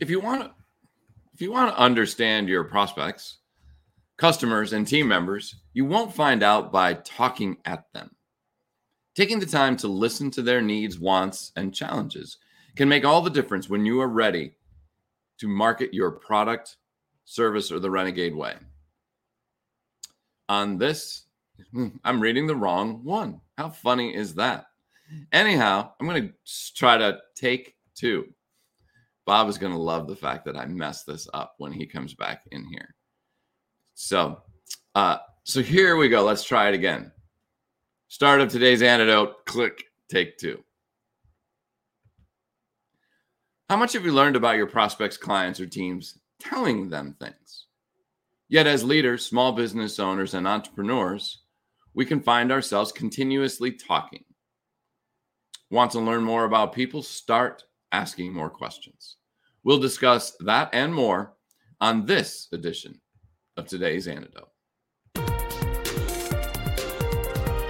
If you want to, if you want to understand your prospects, customers, and team members, you won't find out by talking at them. Taking the time to listen to their needs, wants, and challenges can make all the difference when you are ready to market your product, service, or the renegade way. On this, I'm reading the wrong one. How funny is that? Anyhow, I'm going to try to take two. Bob is going to love the fact that I messed this up when he comes back in here. So, uh, so here we go. Let's try it again. Start of today's antidote. Click. Take two. How much have you learned about your prospects, clients, or teams telling them things? Yet, as leaders, small business owners, and entrepreneurs, we can find ourselves continuously talking. Want to learn more about people? Start asking more questions. We'll discuss that and more on this edition of today's antidote.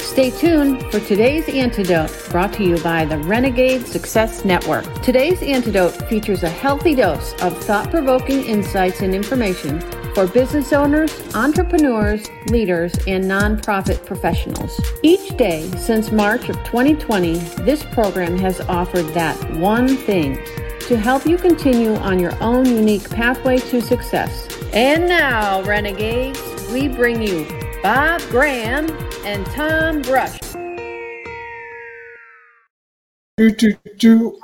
Stay tuned for today's antidote brought to you by the Renegade Success Network. Today's antidote features a healthy dose of thought provoking insights and information for business owners, entrepreneurs, leaders, and nonprofit professionals. Each day since March of 2020, this program has offered that one thing to help you continue on your own unique pathway to success. And now, Renegades, we bring you Bob Graham and Tom Brush. Do, do, do.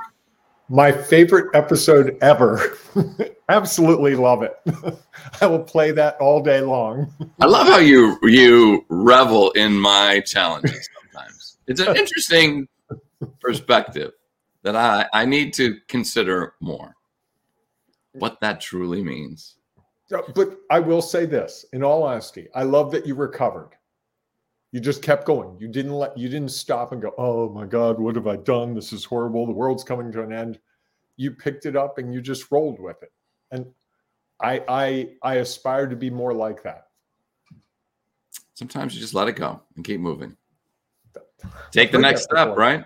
My favorite episode ever. Absolutely love it. I will play that all day long. I love how you you revel in my challenges sometimes. It's an interesting perspective that I, I need to consider more. What that truly means. But I will say this in all honesty, I love that you recovered. You just kept going. You didn't let you didn't stop and go, "Oh my god, what have I done? This is horrible. The world's coming to an end." You picked it up and you just rolled with it. And I I I aspire to be more like that. Sometimes you just let it go and keep moving. Take the next step, right?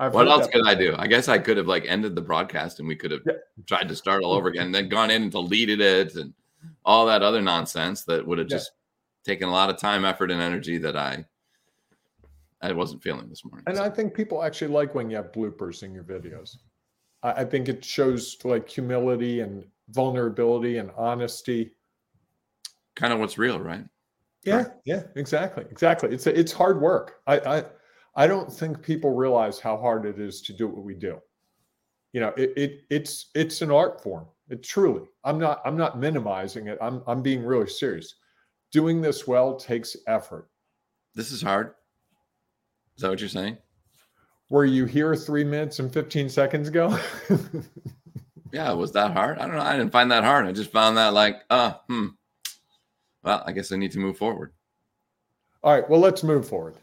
I've what else could I do? I guess I could have like ended the broadcast and we could have yeah. tried to start all over again, and then gone in and deleted it and all that other nonsense that would have just taken a lot of time, effort, and energy that I I wasn't feeling this morning. And so. I think people actually like when you have bloopers in your videos. I, I think it shows like humility and vulnerability and honesty. Kind of what's real, right? Yeah, right. yeah, exactly, exactly. It's it's hard work. I, I I don't think people realize how hard it is to do what we do. You know, it, it it's it's an art form. It truly. I'm not I'm not minimizing it. I'm I'm being really serious. Doing this well takes effort. This is hard. Is that what you're saying? Were you here three minutes and 15 seconds ago? yeah, was that hard? I don't know. I didn't find that hard. I just found that like, uh, hmm. Well, I guess I need to move forward. All right. Well, let's move forward.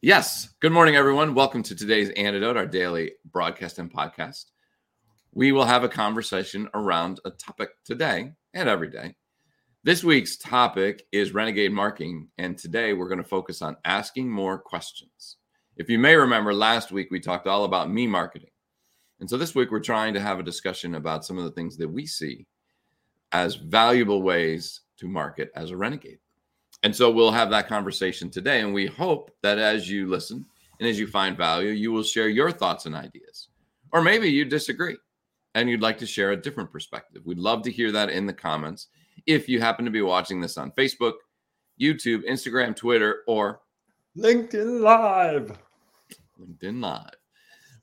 Yes. Good morning, everyone. Welcome to today's Antidote, our daily broadcast and podcast. We will have a conversation around a topic today and every day. This week's topic is renegade marketing, and today we're going to focus on asking more questions. If you may remember, last week we talked all about me marketing. And so this week we're trying to have a discussion about some of the things that we see as valuable ways to market as a renegade. And so we'll have that conversation today. And we hope that as you listen and as you find value, you will share your thoughts and ideas. Or maybe you disagree and you'd like to share a different perspective. We'd love to hear that in the comments. If you happen to be watching this on Facebook, YouTube, Instagram, Twitter, or LinkedIn Live. LinkedIn Live.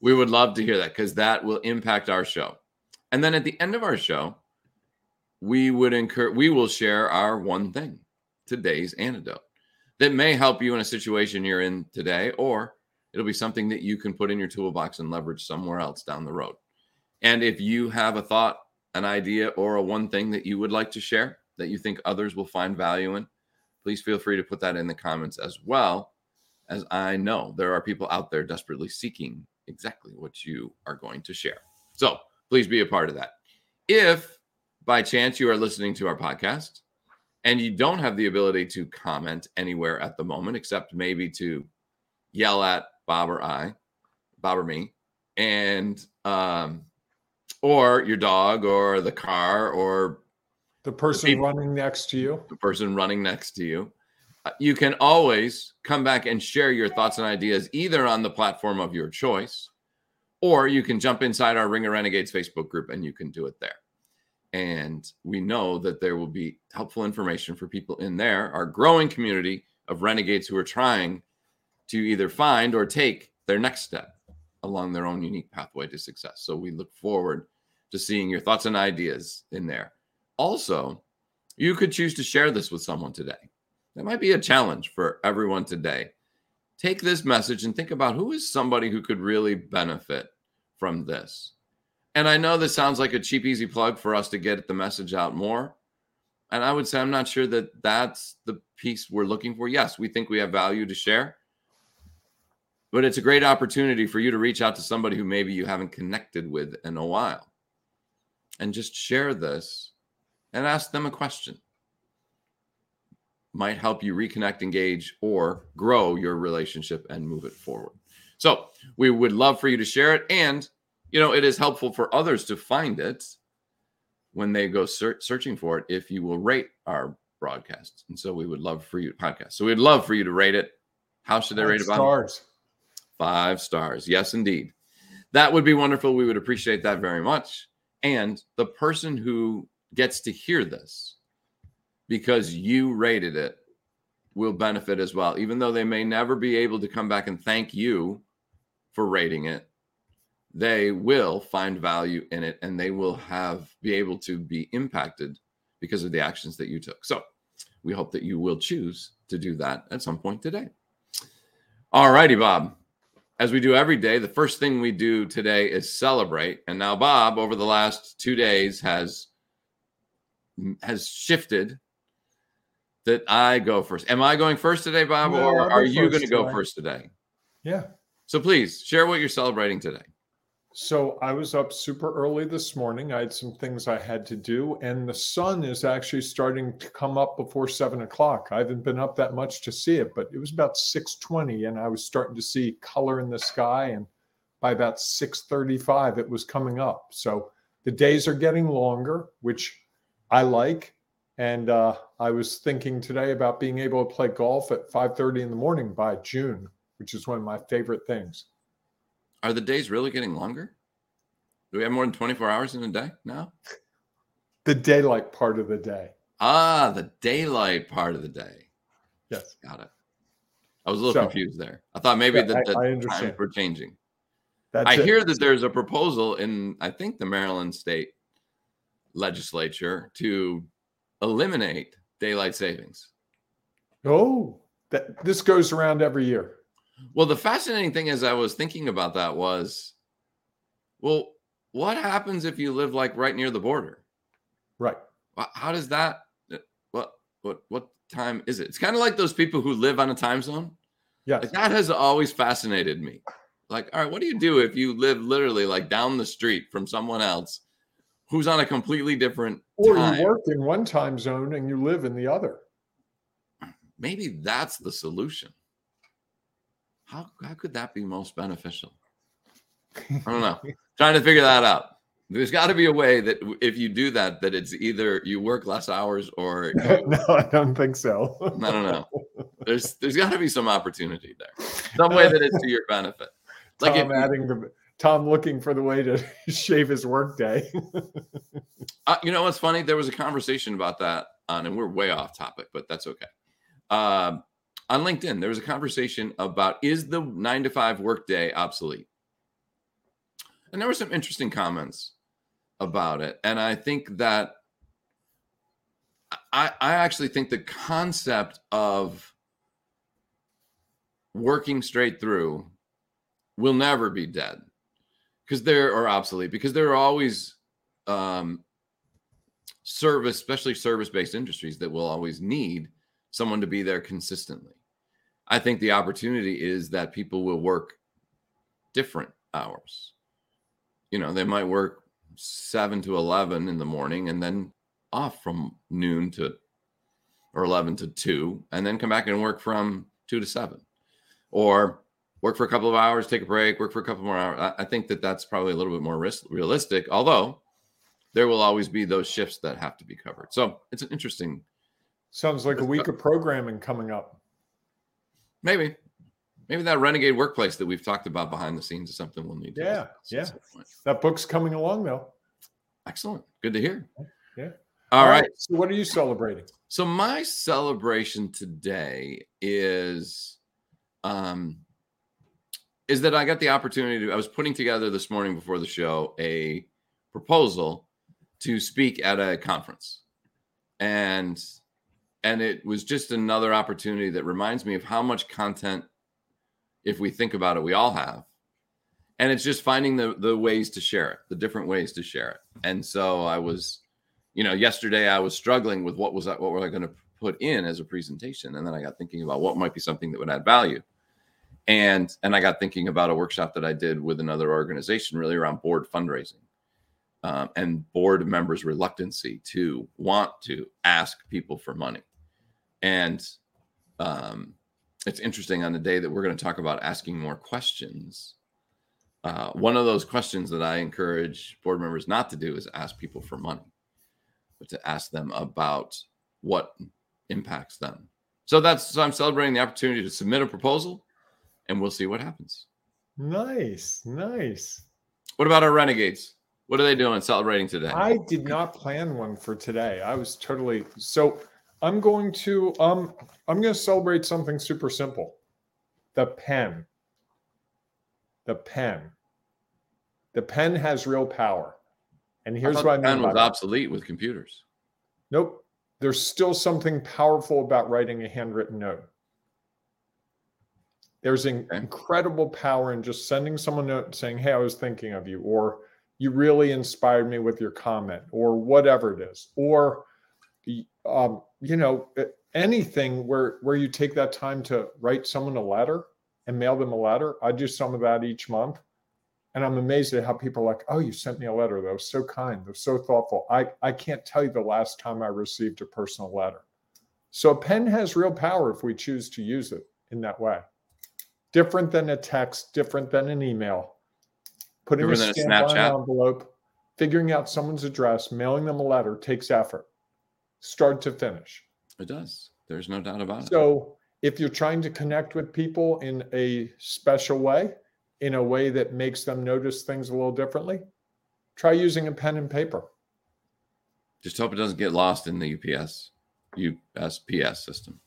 We would love to hear that because that will impact our show. And then at the end of our show, we would encourage, we will share our one thing today's antidote that may help you in a situation you're in today, or it'll be something that you can put in your toolbox and leverage somewhere else down the road. And if you have a thought, an idea, or a one thing that you would like to share that you think others will find value in, please feel free to put that in the comments as well. As I know there are people out there desperately seeking exactly what you are going to share. So please be a part of that. If by chance you are listening to our podcast and you don't have the ability to comment anywhere at the moment except maybe to yell at bob or i bob or me and um, or your dog or the car or the person people- running next to you. the person running next to you. Uh, You can always come back and share your thoughts and ideas either on the platform of your choice, or you can jump inside our Ring of Renegades Facebook group and you can do it there. And we know that there will be helpful information for people in there, our growing community of renegades who are trying to either find or take their next step along their own unique pathway to success. So we look forward to seeing your thoughts and ideas in there. Also, you could choose to share this with someone today. That might be a challenge for everyone today. Take this message and think about who is somebody who could really benefit from this. And I know this sounds like a cheap, easy plug for us to get the message out more. And I would say I'm not sure that that's the piece we're looking for. Yes, we think we have value to share, but it's a great opportunity for you to reach out to somebody who maybe you haven't connected with in a while and just share this and ask them a question. Might help you reconnect, engage, or grow your relationship and move it forward. So we would love for you to share it. And, you know, it is helpful for others to find it when they go ser- searching for it if you will rate our broadcast. And so we would love for you podcast. So we'd love for you to rate it. How should they rate it? Stars. Five stars. Yes, indeed. That would be wonderful. We would appreciate that very much. And the person who gets to hear this because you rated it will benefit as well, even though they may never be able to come back and thank you for rating it. They will find value in it and they will have be able to be impacted because of the actions that you took. So we hope that you will choose to do that at some point today. All righty, Bob as we do every day, the first thing we do today is celebrate. And now Bob, over the last two days, has has shifted that I go first. Am I going first today, Bob, No, or are you going to go first today? Yeah. So please share what you're celebrating today. So I was up super early this morning. I had some things I had to do, and the sun is actually starting to come up before seven o'clock. I haven't been up that much to see it, but it was about six twenty, and I was starting to see color in the sky. And by about six thirty-five, it was coming up. So the days are getting longer, which I like. And uh, I was thinking today about being able to play golf at five thirty in the morning by June, which is one of my favorite things. Are the days really getting longer? Do we have more than 24 hours in a day now? The daylight part of the day. Ah, the daylight part of the day. Yes. Got it. I was a little So- confused there. I thought maybe Yeah, that the I- I times were changing. That's I it. hear that there's a proposal in, I think, the Maryland state legislature to eliminate daylight savings. Oh, that this goes around every year. Well, the fascinating thing as I was thinking about that was, well, what happens if you live like right near the border? Right. How does that? uh, What what what time is it? It's kind of like those people who live on a time zone. Yes. Like that has always fascinated me. Like, all right, what do you do if you live literally like down the street from someone else who's on a completely different Or time? you work in one time zone and you live in the other. Maybe that's the solution. How how could that be most beneficial? I don't know. Trying to figure that out. There's got to be a way that if you do that, that it's either you work less hours or no, I don't think so. I don't know. There's there's got to be some opportunity there, some way uh, that it's to your benefit. Like if Tom you- adding the Tom looking for the way to shave his work day. Uh, you know what's funny? There was a conversation about that on, and we're way off topic, but that's okay. Um, on LinkedIn, there was a conversation about is the nine to five workday obsolete? And there were some interesting comments about it. And I think that I, I actually think the concept of working straight through will never be dead because there are obsolete because there are always um, service, especially service based industries that will always need someone to be there consistently. I think the opportunity is that people will work different hours. You know, they might work seven to 11 in the morning and then off from noon to or 11 to 2 and then come back and work from 2 to 7 or work for a couple of hours, take a break, work for a couple more hours. I, think that that's probably a little bit more risk, realistic, although there will always be those shifts that have to be covered. So it's an interesting. Sounds like a week of programming coming up. Maybe, maybe that renegade workplace that we've talked about behind the scenes is something we'll need. to Yeah, yeah. That book's coming along though. Excellent. Good to hear. Yeah. All right. So what are you celebrating? So my celebration today is um is that I got the opportunity to I was putting together this morning before the show a proposal to speak at a conference. And and it was just another opportunity that reminds me of how much content if we think about it we all have. And it's just finding the the ways to share it, the different ways to share it. And so I was you know, yesterday I was struggling with what was I, what were I going to put in as a presentation, and then I got thinking about what might be something that would add value, and and I got thinking about a workshop that I did with another organization, really around board fundraising, um, and board members' reluctancy to want to ask people for money, and um, it's interesting on the day that we're going to talk about asking more questions. Uh, one of those questions that I encourage board members not to do is ask people for money but to ask them about what impacts them. So that's so I'm celebrating the opportunity to submit a proposal and we'll see what happens. Nice, nice. What about our renegades? What are they doing celebrating today? I did not plan one for today. I was totally so I'm going to um I'm going to celebrate something super simple. The pen. The pen. The pen has real power. And here's what I the mean pen was that. obsolete with computers. Nope. There's still something powerful about writing a handwritten note. There's an Okay. incredible power in just sending someone a note saying, Hey, I was thinking of you, or you really inspired me with your comment, or whatever it is, or um, you know, anything where where you take that time to write someone a letter and mail them a letter. I do some of that each month. And I'm amazed at how people are like, oh, you sent me a letter. That was so kind. That was so thoughtful. I, I can't tell you the last time I received a personal letter. So a pen has real power if we choose to use it in that way. Different than a text, different than an email. Putting a Different a stamp on an envelope, figuring out someone's address, mailing them a letter takes effort, start to finish. It does. There's no doubt about it. So if you're trying to connect with people in a special way, in a way that makes them notice things a little differently, try using a pen and paper. Just hope it doesn't get lost in the UPS USPS system.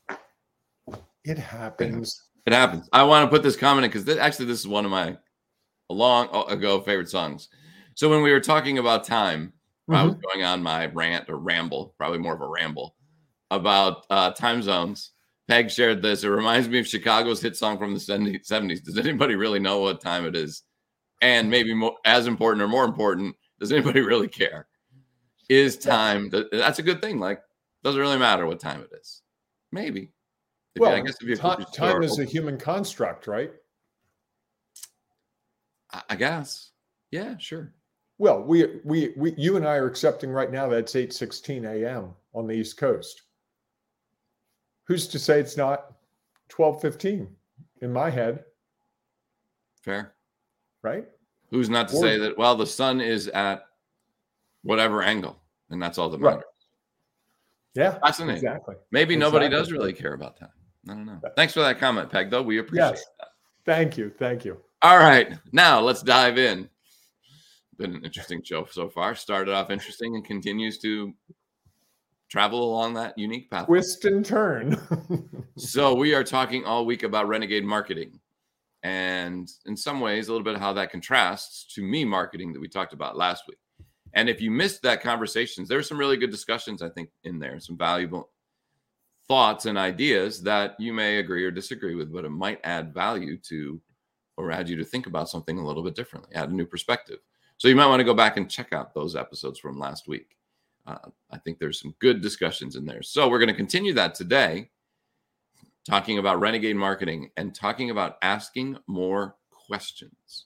It happens. It happens. I want to put this comment in because th- actually this is one of my a long ago favorite songs. So when we were talking about time, I was going on my rant or ramble, probably more of a ramble about uh, time zones. Peg shared this. It reminds me of Chicago's hit song from the 70 70s. Does anybody really know what time it is? And maybe more, as important or more important, does anybody really care? Is time that's a good thing? Like, doesn't really matter what time it is. Maybe. If you- Well, I guess if you ti- time is a human construct, right? I I guess. Yeah, sure. Well, we we we you and I are accepting right now that it's 8:16 a.m. on the East Coast. Who's to say it's not 12:15 in my head, Fair. right? Who's not to Or- say that, well, the sun is at whatever angle, and that's all that Right. matters. Yeah, Fascinating. exactly. Maybe nobody Exactly. does really care about that. I don't know. Thanks for that comment, Peg, though. We appreciate Yes. that. Thank you, thank you. All right. Now let's dive in. Been an interesting show so far. Started off interesting and continues to travel along that unique path. Twist and turn. So we are talking all week about renegade marketing, and in some ways, a little bit how that contrasts to me marketing that we talked about last week. And if you missed that conversations, there's some really good discussions I think in there, some valuable thoughts and ideas that you may agree or disagree with, but it might add value to or add you to think about something a little bit differently, add a new perspective. So you might want to go back and check out those episodes from last week. Uh, I think there's some good discussions in there. So we're going to continue that today talking about renegade marketing and talking about asking more questions.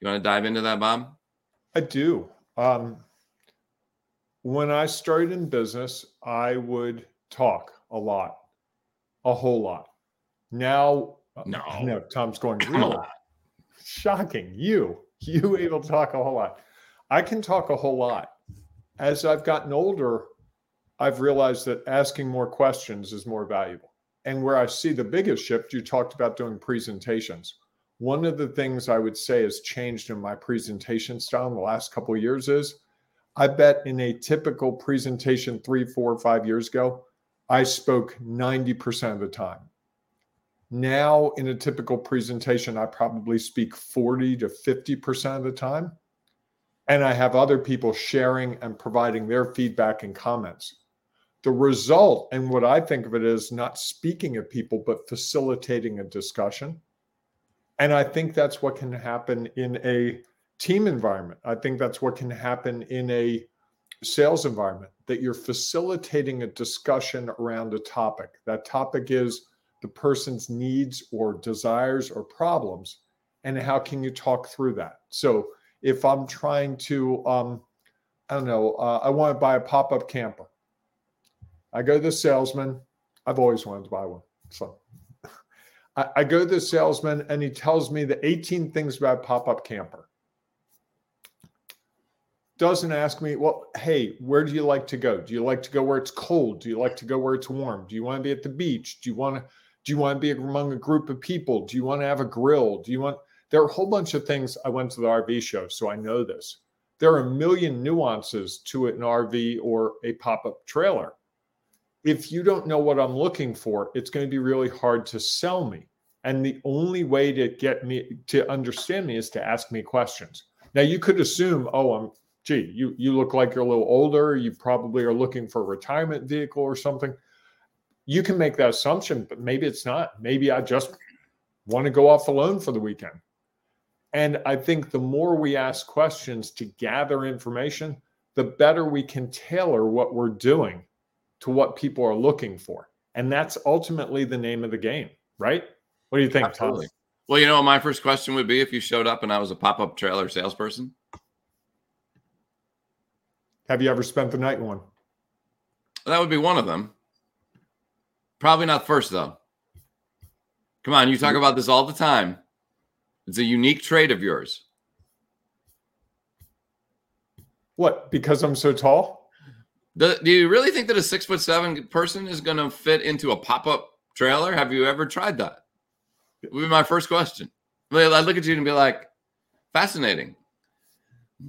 You want to dive into that, Bob? I do. Um, when I started in business, I would talk a lot, a whole lot. Now uh, No. No, Tom's going, real. Shocking. You, you able to talk a whole lot. I can talk a whole lot. As I've gotten older, I've realized that asking more questions is more valuable. And where I see the biggest shift, you talked about doing presentations. One of the things I would say has changed in my presentation style in the last couple of years is I bet in a typical presentation three, four, five years ago, I spoke 90% of the time. Now, in a typical presentation, I probably speak 40 to 50% of the time. And I have other people sharing and providing their feedback and comments. The result, and what I think of it is not speaking at people, but facilitating a discussion. And I think that's what can happen in a team environment. I think that's what can happen in a sales environment that you're facilitating a discussion around a topic. That topic is the person's needs or desires or problems, and how can you talk through that? So if I'm trying to, um, I don't know, uh, I want to buy a pop up camper. I go to the salesman. I've always wanted to buy one. So I, I go to the salesman and he tells me the 18 things about pop up camper. Doesn't ask me, well, hey, where do you like to go? Do you like to go where it's cold? Do you like to go where it's warm? Do you want to be at the beach? Do you want to do you want to be among a group of people? Do you want to have a grill? Do you want there are a whole bunch of things. I went to the RV show, so I know this. There are a million nuances to an RV or a pop-up trailer. If you don't know what I'm looking for, it's going to be really hard to sell me. And the only way to get me to understand me is to ask me questions. Now you could assume, oh, I'm gee, you you look like you're a little older. You probably are looking for a retirement vehicle or something. You can make that assumption, but maybe it's not. Maybe I just want to go off alone for the weekend. And I think the more we ask questions to gather information, the better we can tailor what we're doing to what people are looking for. And that's ultimately the name of the game, right? What do you think, Absolutely. Tom? Well, you know, my first question would be if you showed up and I was a pop up trailer salesperson. Have you ever spent the night in one? That would be one of them. Probably not first, though. Come on, you talk about this all the time. It's a unique trait of yours. What? Because I'm so tall? Do, do you really think that a six foot seven person is going to fit into a pop up trailer? Have you ever tried that? Would be my first question. I look at you and be like, fascinating.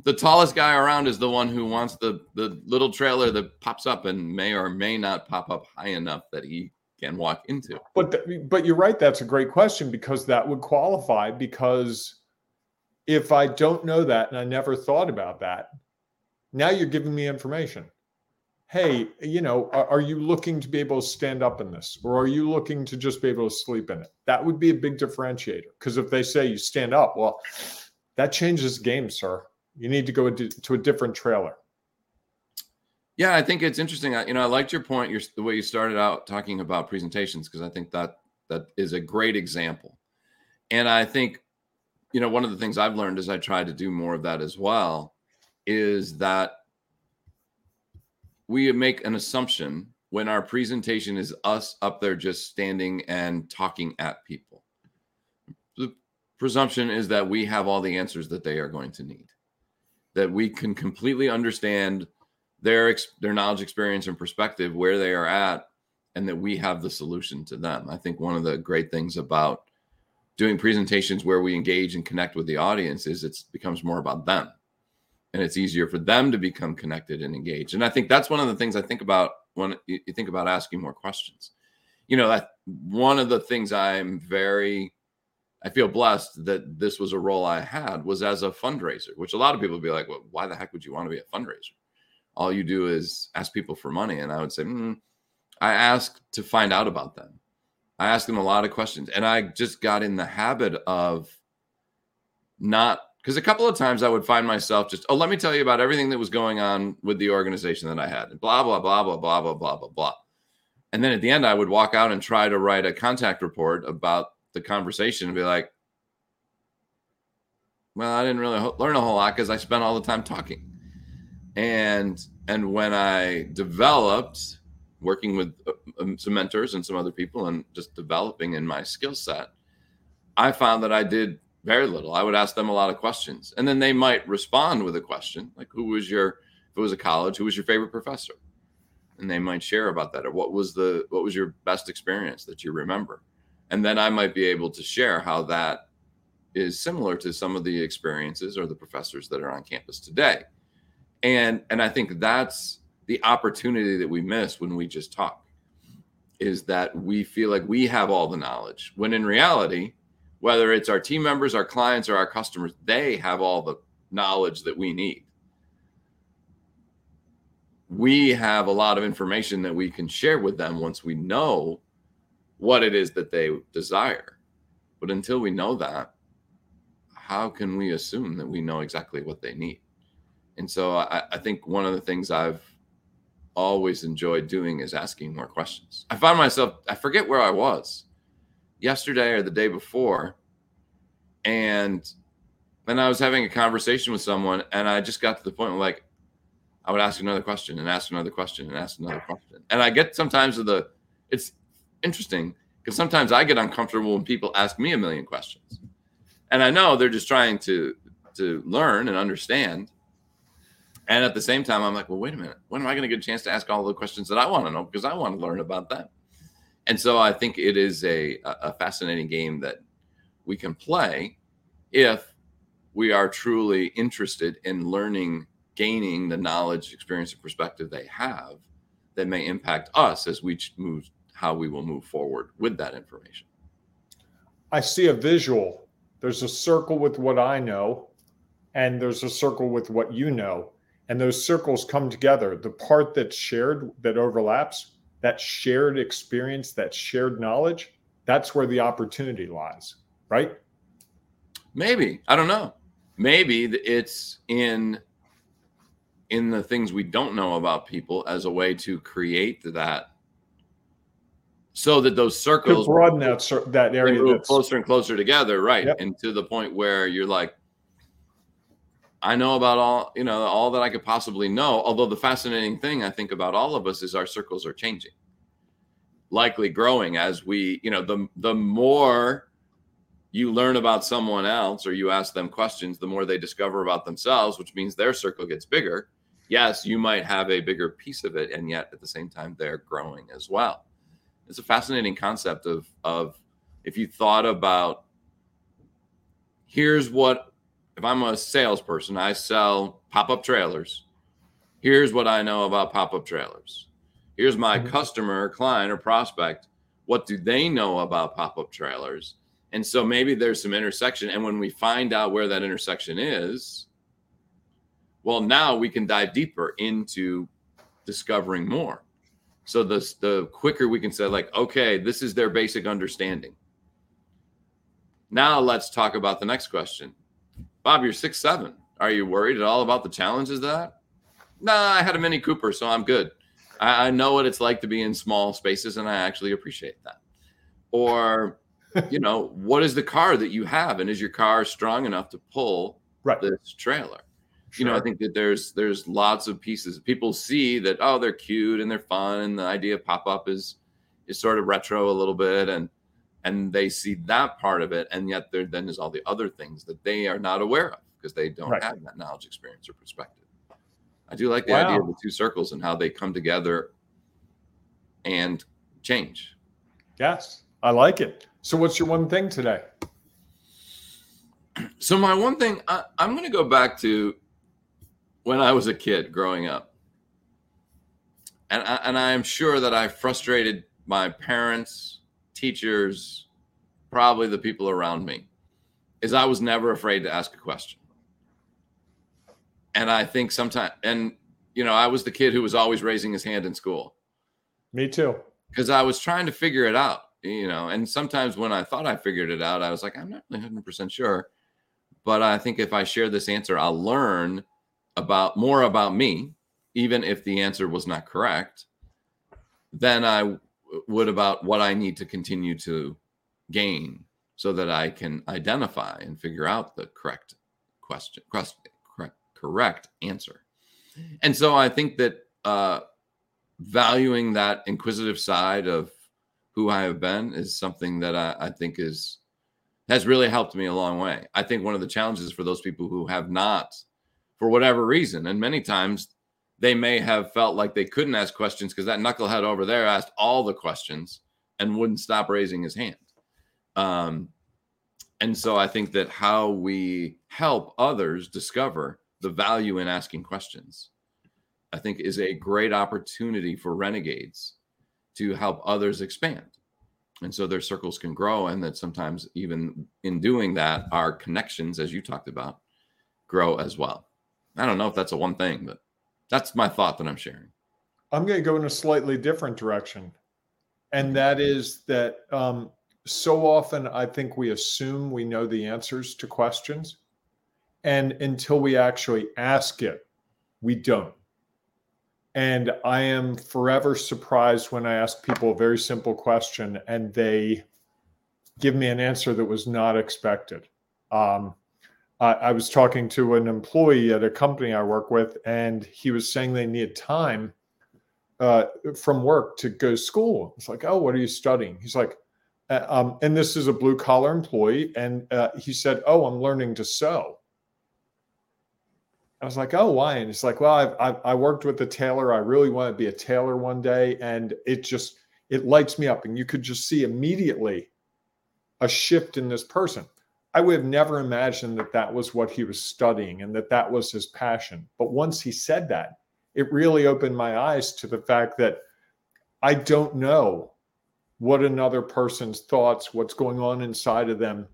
The tallest guy around is the one who wants the the little trailer that pops up and may or may not pop up high enough that he can walk into. But th- but you're right. That's a great question because that would qualify. Because if I don't know that and I never thought about that, now you're giving me information. Hey, you know, are, are you looking to be able to stand up in this, or are you looking to just be able to sleep in it? That would be a big differentiator. Because if they say you stand up, well, that changes the game, sir. You need to go to to a different trailer. Yeah, I think it's interesting. I, you know, I liked your point, your the way you started out talking about presentations because I think that that is a great example. And I think, you know, one of the things I've learned as I try to do more of that as well is that we make an assumption when our presentation is us up there just standing and talking at people. The presumption is that we have all the answers that they are going to need, that we can completely understand their their knowledge, experience, and perspective where they are at, and that we have the solution to them. I think one of the great things about doing presentations where we engage and connect with the audience is it becomes more about them. And it's easier for them to become connected and engaged. And i think that's one of the things i think about when you think about asking more questions. You know that one of the things i'm very i feel blessed that this was a role i had was as a fundraiser which a lot of people would be like well why the heck would you want to be a fundraiser? All you do is ask people for money and i would say mm, i ask to find out about them. I asked them a lot of questions and I just got in the habit of not because a couple of times I would find myself just, oh, let me tell you about everything that was going on with the organization that I had, and blah, blah, blah, blah, blah, blah, blah, blah, blah. And then at the end, I would walk out and try to write a contact report about the conversation and be like, well, I didn't really learn a whole lot because I spent all the time talking. And and when I developed working with uh, um, some mentors and some other people and just developing in my skill set I found that I did very little. I would ask them a lot of questions, and then they might respond with a question like, "Who was your? If it was a college, who was your favorite professor?" And they might share about that, or what was the what was your best experience that you remember, and then I might be able to share how that is similar to some of the experiences or the professors that are on campus today, and and I think that's the opportunity that we miss when we just talk is that we feel like we have all the knowledge when in reality whether it's our team members our clients or our customers they have all the knowledge that we need. We have a lot of information that we can share with them once we know what it is that they desire but until we know that how can we assume that we know exactly what they need and so I, I think one of the things i've always enjoyed doing is asking more questions. I found myself, I forget where I was yesterday or the day before. And then I was having a conversation with someone, and I just got to the point where, like, I would ask another question and ask another question and ask another question. And I get sometimes of the, it's interesting because sometimes I get uncomfortable when people ask me a million questions. And I know they're just trying to to learn and understand. And at the same time, I'm like, well, wait a minute. When am I going to get a chance to ask all the questions that I want to know? Because I want to learn about them. And so I think it is a, a fascinating game that we can play if we are truly interested in learning, gaining the knowledge, experience, and perspective they have that may impact us as we move how we will move forward with that information. I see a visual. There's a circle with what I know, and there's a circle with what you know. And those circles come together. The part that's shared that overlaps that shared experience that shared knowledge that's where the opportunity lies right? Maybe. I don't know. Maybe it's in in the things we don't know about people as a way to create that so that those circles to broaden that that area move closer and closer together right yep. and to the point where you're like I know about all, you know, all that I could possibly know. Although the fascinating thing I think about all of us is our circles are changing, likely growing as we, you know, the the more you learn about someone else or you ask them questions, the more they discover about themselves, which means their circle gets bigger. Yes, you might have a bigger piece of it, and yet at the same time they're growing as well. It's a fascinating concept of of if you thought about here's what if I'm a salesperson, I sell pop up trailers. Here's what I know about pop up trailers. Here's my mm-hmm. customer, client, or prospect. What do they know about pop up trailers? And so maybe there's some intersection. And when we find out where that intersection is, well, now we can dive deeper into discovering more. So the, the quicker we can say, like, okay, this is their basic understanding. Now let's talk about the next question. Bob, you're six seven. Are you worried at all about the challenges of that? Nah, I had a Mini Cooper, so I'm good. I, I know what it's like to be in small spaces, and I actually appreciate that. Or, you know, what is the car that you have, and is your car strong enough to pull right. this trailer? You know, I think that there's there's lots of pieces. People see that oh, they're cute and they're fun, and the idea of pop up is is sort of retro a little bit, and and they see that part of it and yet there then is all the other things that they are not aware of because they don't right. have that knowledge experience or perspective i do like the wow. idea of the two circles and how they come together and change yes i like it so what's your one thing today so my one thing I, i'm going to go back to when i was a kid growing up and I, and I am sure that I frustrated my parents teachers, probably the people around me, is I was never afraid to ask a question. And I think sometimes, and you know, I was the kid who was always raising his hand in school. Me too. Because I was trying to figure it out, you know, and sometimes when I thought I figured it out, I was like, I'm not really 100% sure. But I think if I share this answer, I'll learn about more about me, even if the answer was not correct. than I would about what I need to continue to gain so that I can identify and figure out the correct question, correct, correct answer. And so I think that uh, valuing that inquisitive side of who I have been is something that I, I think is has really helped me a long way. I think one of the challenges for those people who have not, for whatever reason, and many times they may have felt like they couldn't ask questions because that knucklehead over there asked all the questions and wouldn't stop raising his hand. Um, and so I think that how we help others discover the value in asking questions, I think is a great opportunity for renegades to help others expand. And so their circles can grow, and that sometimes, even in doing that, our connections, as you talked about, grow as well. I don't know if that's a one thing, but that's my thought that I'm sharing. I'm going to go in a slightly different direction. And that is that um, so often I think we assume we know the answers to questions. And until we actually ask it, we don't. And I am forever surprised when I ask people a very simple question and they give me an answer that was not expected. Um, I, I was talking to an employee at a company I work with, and he was saying they need time uh, from work to go to school. It's like, oh, what are you studying? He's like, uh, um, and this is a blue collar employee, and uh, he said, oh, I'm learning to sew. I was like, oh, why? And it's like, well, I've, I've, i worked with a tailor. I really want to be a tailor one day, and it just it lights me up. And you could just see immediately a shift in this person. I would have never imagined that that was what he was studying and that that was his passion. But once he said that, it really opened my eyes to the fact that I don't know what another person's thoughts, what's going on inside of them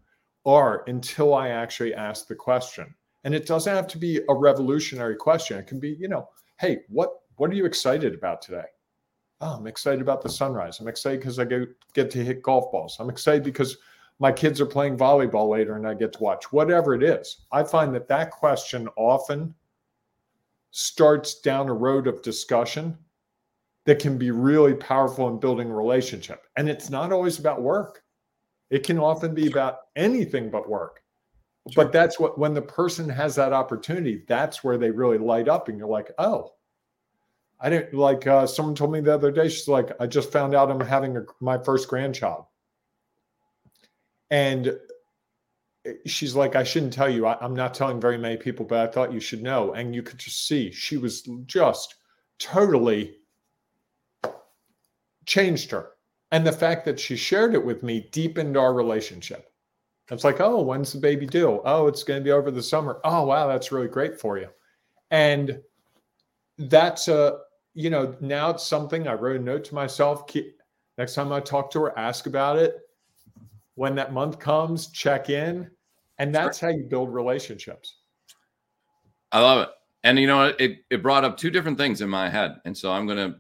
are until I actually ask the question. And it doesn't have to be a revolutionary question. It can be, you know, hey, what what are you excited about today? Oh, I'm excited about the sunrise. I'm excited because I get, get to hit golf balls. I'm excited because my kids are playing volleyball later and I get to watch, whatever it is. I find that that question often starts down a road of discussion that can be really powerful in building a relationship. And it's not always about work, it can often be about anything but work. Sure. But that's what, when the person has that opportunity, that's where they really light up. And you're like, oh, I didn't like, uh, someone told me the other day, she's like, I just found out I'm having a, my first grandchild. And she's like, I shouldn't tell you. I, am not telling very many people, but I thought you should know. And you could just see she was just totally changed her. And the fact that she shared it with me deepened our relationship. It's like, oh, when's the baby due? Oh, it's going to be over the summer. Oh, wow, that's really great for you. And that's a, you know, now it's something I wrote a note to myself. Keep, next time I talk to her, ask about it when that month comes, check in. And that's how you build relationships. I love it. And you know, it, it brought up two different things in my head. And so I'm going to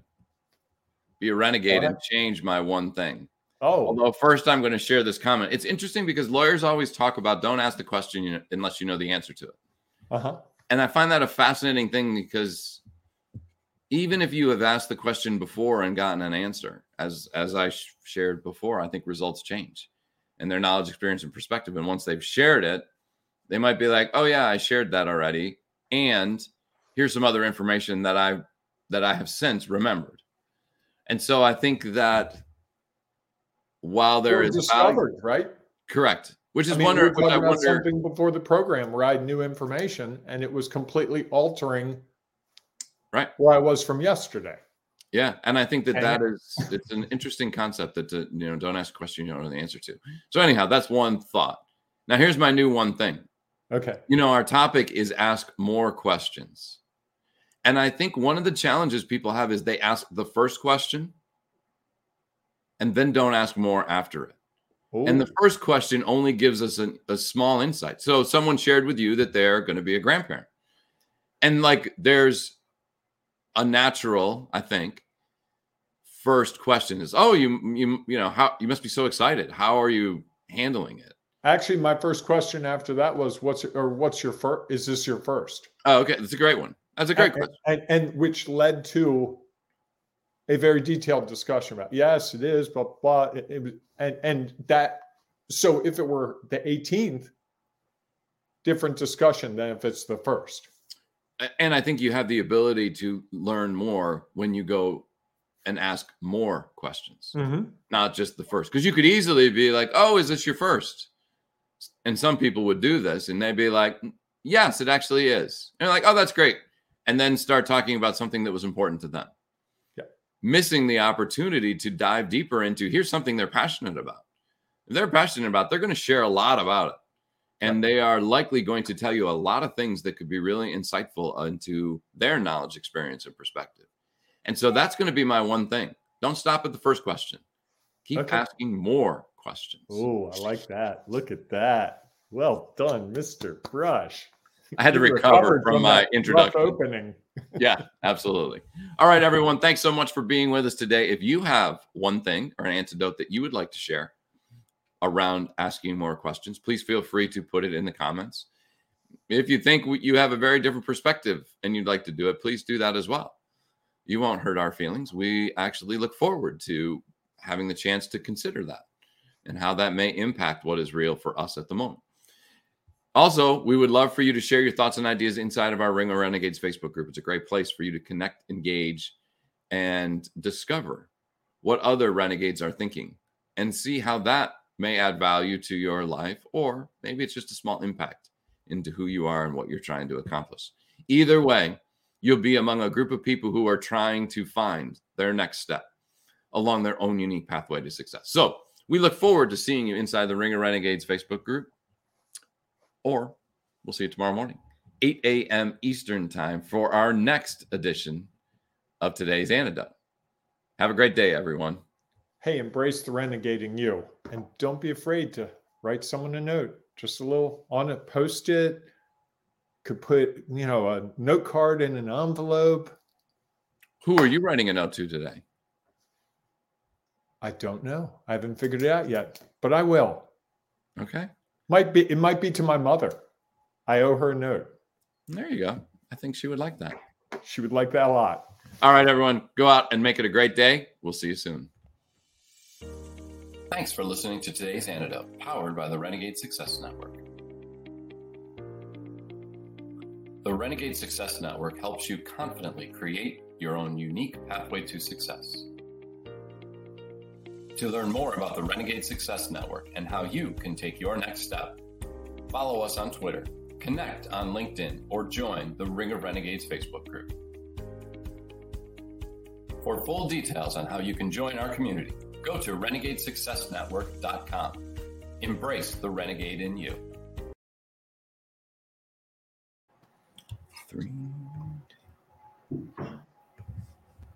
be a renegade and change my one thing. Oh. Although first I'm going to share this comment. It's interesting because lawyers always talk about don't ask the question unless you know the answer to it. Uh-huh. And I find that a fascinating thing because even if you have asked the question before and gotten an answer, as as I sh- shared before, I think results change and their knowledge, experience, and perspective. And once they've shared it, they might be like, "Oh yeah, I shared that already," and here's some other information that I that I have since remembered. And so I think that while there is discovered, value, right? Correct. Which is I mean, wonder, we I wonder something before the program where I had new information and it was completely altering right where I was from yesterday. Yeah, and I think that and, that is it's an interesting concept that to, you know don't ask a question you don't know the answer to. So anyhow, that's one thought. Now here's my new one thing. Okay. You know, our topic is ask more questions. And I think one of the challenges people have is they ask the first question and then don't ask more after it. Ooh. And the first question only gives us a, a small insight. So someone shared with you that they're going to be a grandparent. And like there's a natural, I think, first question is, "Oh, you you you know how you must be so excited. How are you handling it?" Actually, my first question after that was, "What's or what's your first? Is this your first? Oh, okay, that's a great one. That's a great and, question, and, and, which led to a very detailed discussion about yes, it is, blah blah. It, it, and and that so if it were the 18th, different discussion than if it's the first. And I think you have the ability to learn more when you go and ask more questions, mm-hmm. not just the first. Because you could easily be like, "Oh, is this your first? And some people would do this and they'd be like, yes, it actually is. And they're like, oh, that's great. And then start talking about something that was important to them. Yeah. Missing the opportunity to dive deeper into here's something they're passionate about. If they're passionate about, they're going to share a lot about it. And they are likely going to tell you a lot of things that could be really insightful into their knowledge, experience, and perspective. And so that's going to be my one thing. Don't stop at the first question. Keep Okay. asking more questions. Oh, I like that. Look at that. Well done, Mr. Brush. I had to recover recovered from my introduction. opening. yeah, absolutely. All right, everyone. Thanks so much for being with us today. If you have one thing or an antidote that you would like to share around asking more questions, please feel free to put it in the comments. If you think you have a very different perspective and you'd like to do it, please do that as well. You won't hurt our feelings. We actually look forward to having the chance to consider that and how that may impact what is real for us at the moment. Also, we would love for you to share your thoughts and ideas inside of our Ring of Renegades Facebook group. It's a great place for you to connect, engage, and discover what other renegades are thinking and see how that may add value to your life, or maybe it's just a small impact into who you are and what you're trying to accomplish. Either way, you'll be among a group of people who are trying to find their next step along their own unique pathway to success. So we look forward to seeing you inside the Ring of Renegades Facebook group or we'll see you tomorrow morning, 8 a.m. Eastern Time for our next edition of today's antidote. Have a great day, everyone. Hey, embrace the renegading you. And don't be afraid to write someone a note. Just a little on a post it. Could put, you know, a note card in an envelope. Who are you writing a note to today? I don't know. I haven't figured it out yet, but I will. Okay, Might be it might be to my mother. I owe her a note. there you go. I think she would like that. She would like that a lot. All right, everyone, go out and make it a great day. We'll see you soon. Thanks for listening to today's antidote, powered by the Renegade Success Network. The Renegade Success Network helps you confidently create your own unique pathway to success. To learn more about the Renegade Success Network and how you can take your next step, follow us on Twitter, connect on LinkedIn, or join the Ring of Renegades Facebook group. For full details on how you can join our community, go to renegadesuccessnetwork.com. Embrace the renegade in you. Three.